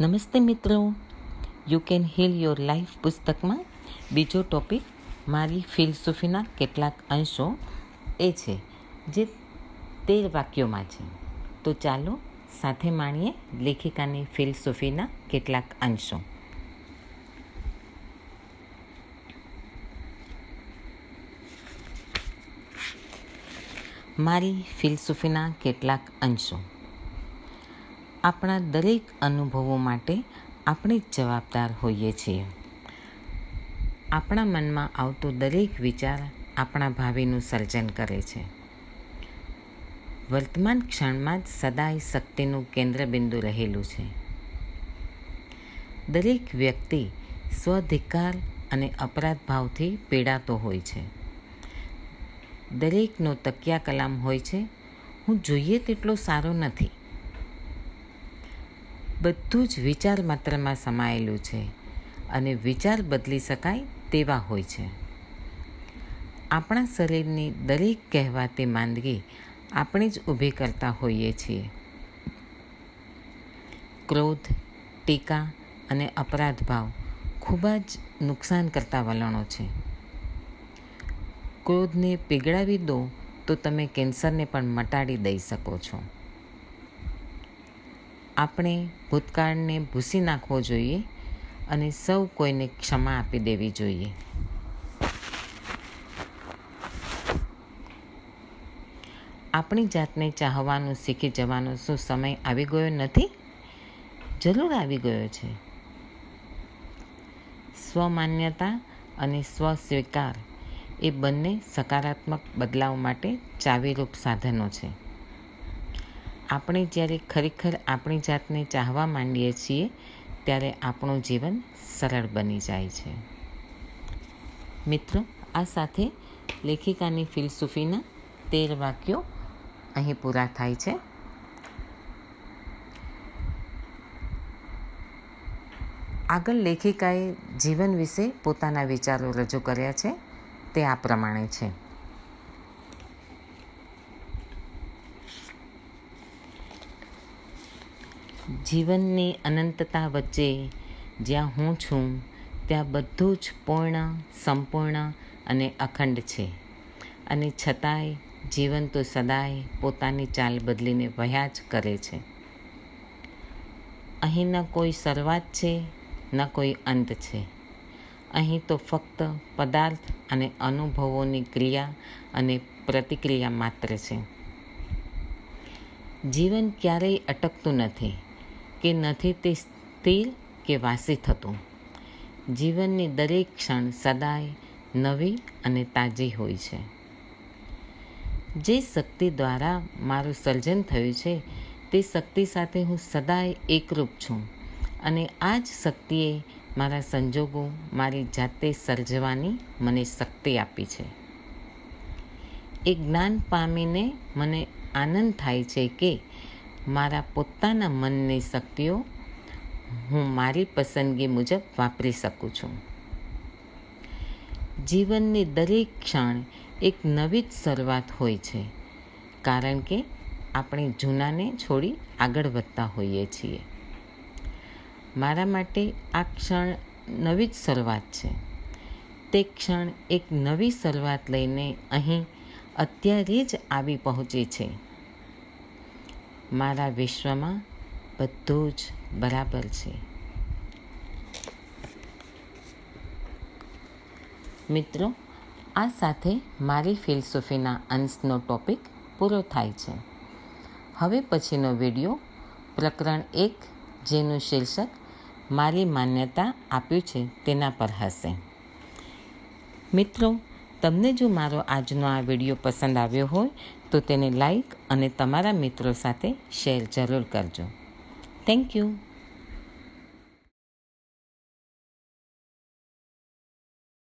નમસ્તે મિત્રો. You can heal your life પુસ્તકમાં બીજો ટોપિક મારી ફિલસૂફીના કેટલાક અંશો એ છે, જે તેર વાક્યોમાં છે. તો ચાલો સાથે માણીએ લેખિકાની ફિલસૂફીના કેટલાક અંશો. મારી ફિલસૂફીના કેટલાક અંશો. આપણા દરેક અનુભવો માટે આપણે જ જવાબદાર હોઈએ છીએ. આપણા મનમાં આવતો દરેક વિચાર આપણા ભાવિનું સર્જન કરે છે. વર્તમાન ક્ષણમાં જ સદાય શક્તિનું કેન્દ્રબિંદુ રહેલું છે. દરેક વ્યક્તિ સ્વધિકાર અને અપરાધ ભાવથી પીડાતો હોય છે. દરેકનો તકિયા કલામ હોય છે. હું જોઈએ તેટલો સારો નથી. બધું જ વિચાર માત્રમાં સમાયેલું છે અને વિચાર બદલી શકાય તેવા હોય છે. આપણા શરીરની દરેક કહેવાતી માંદગી આપણે જ ઊભી કરતા હોઈએ છીએ. ક્રોધ, ટીકા અને અપરાધ ભાવ ખૂબ જ નુકસાન કરતા વલણો છે. ક્રોધને પીગળાવી દો તો તમે કેન્સરને પણ મટાડી દઈ શકો છો. આપણે ભૂતકાળને ભૂસી નાખવો જોઈએ અને સૌ કોઈને ક્ષમા આપી દેવી જોઈએ. આપણી જાતને ચાહવાનું, શીખી જવાનો શું સમય આવી ગયો નથી? જરૂર આવી ગયો છે. સ્વમાન્યતા અને સ્વસ્વીકાર એ બંને સકારાત્મક બદલાવ માટે ચાવીરૂપ સાધનો છે. આપણે જ્યારે ખરેખર આપણી જાતને ચાહવા માંડીએ છીએ, ત્યારે આપણું જીવન સરળ બની જાય છે. મિત્રો, આ સાથે લેખિકાની ફિલસૂફીના તેર વાક્યો અહીં પૂરા થાય છે. આગળ લેખિકાએ જીવન વિશે પોતાના વિચારો રજૂ કર્યા છે. તે આ પ્રમાણે છે. જીવનની અનંતતા વચ્ચે જ્યાં હું છું, ત્યાં બધું જ પૂર્ણ, સંપૂર્ણ અને અખંડ છે. અને છતાંય જીવન તો સદાય પોતાની ચાલ બદલીને વહ્યા જ કરે છે. અહીં ન કોઈ શરૂઆત છે, ન કોઈ અંત છે. અહીં તો ફક્ત પદાર્થ અને અનુભવોની ક્રિયા અને પ્રતિક્રિયા માત્ર છે. જીવન ક્યારેય અટકતું નથી. કે નથી તે સ્થિર કે વાસી થતું. જીવનની દરેક ક્ષણ સદાય નવી અને તાજી હોય છે. જે શક્તિ દ્વારા મારું સર્જન થયું છે, તે શક્તિ સાથે હું સદાય એકરૂપ છું અને આ જ શક્તિએ મારા સંજોગો મારી જાતે સર્જવાની મને શક્તિ આપી છે. એ જ્ઞાન પામીને મને આનંદ થાય છે કે મારા પોતાના મનની શક્તિઓ હું મારી પસંદગી મુજબ વાપરી શકું છું. જીવનની દરેક ક્ષણ એક નવી જ શરૂઆત હોય છે, કારણ કે આપણે જૂનાને છોડી આગળ વધતા હોઈએ છીએ. મારા માટે આ ક્ષણ નવી જ શરૂઆત છે. તે ક્ષણ એક નવી શરૂઆત લઈને અહીં અત્યારે જ આવી પહોંચી છે. મારા વિશ્વમાં બધું જ બરાબર છે. મિત્રો, આ સાથે મારી ફિલસૂફીના અંશનો ટોપિક પૂરો થાય છે. હવે પછીનો વીડિયો પ્રકરણ એક જેનું શીર્ષક મારી માન્યતા આપ્યું છે તેના પર હશે. મિત્રો, તમને જો મારો આજનો આ વીડિયો પસંદ આવ્યો હોય તો તેને લાઈક અને તમારા મિત્રો સાથે શેર જરૂર કરજો. Thank you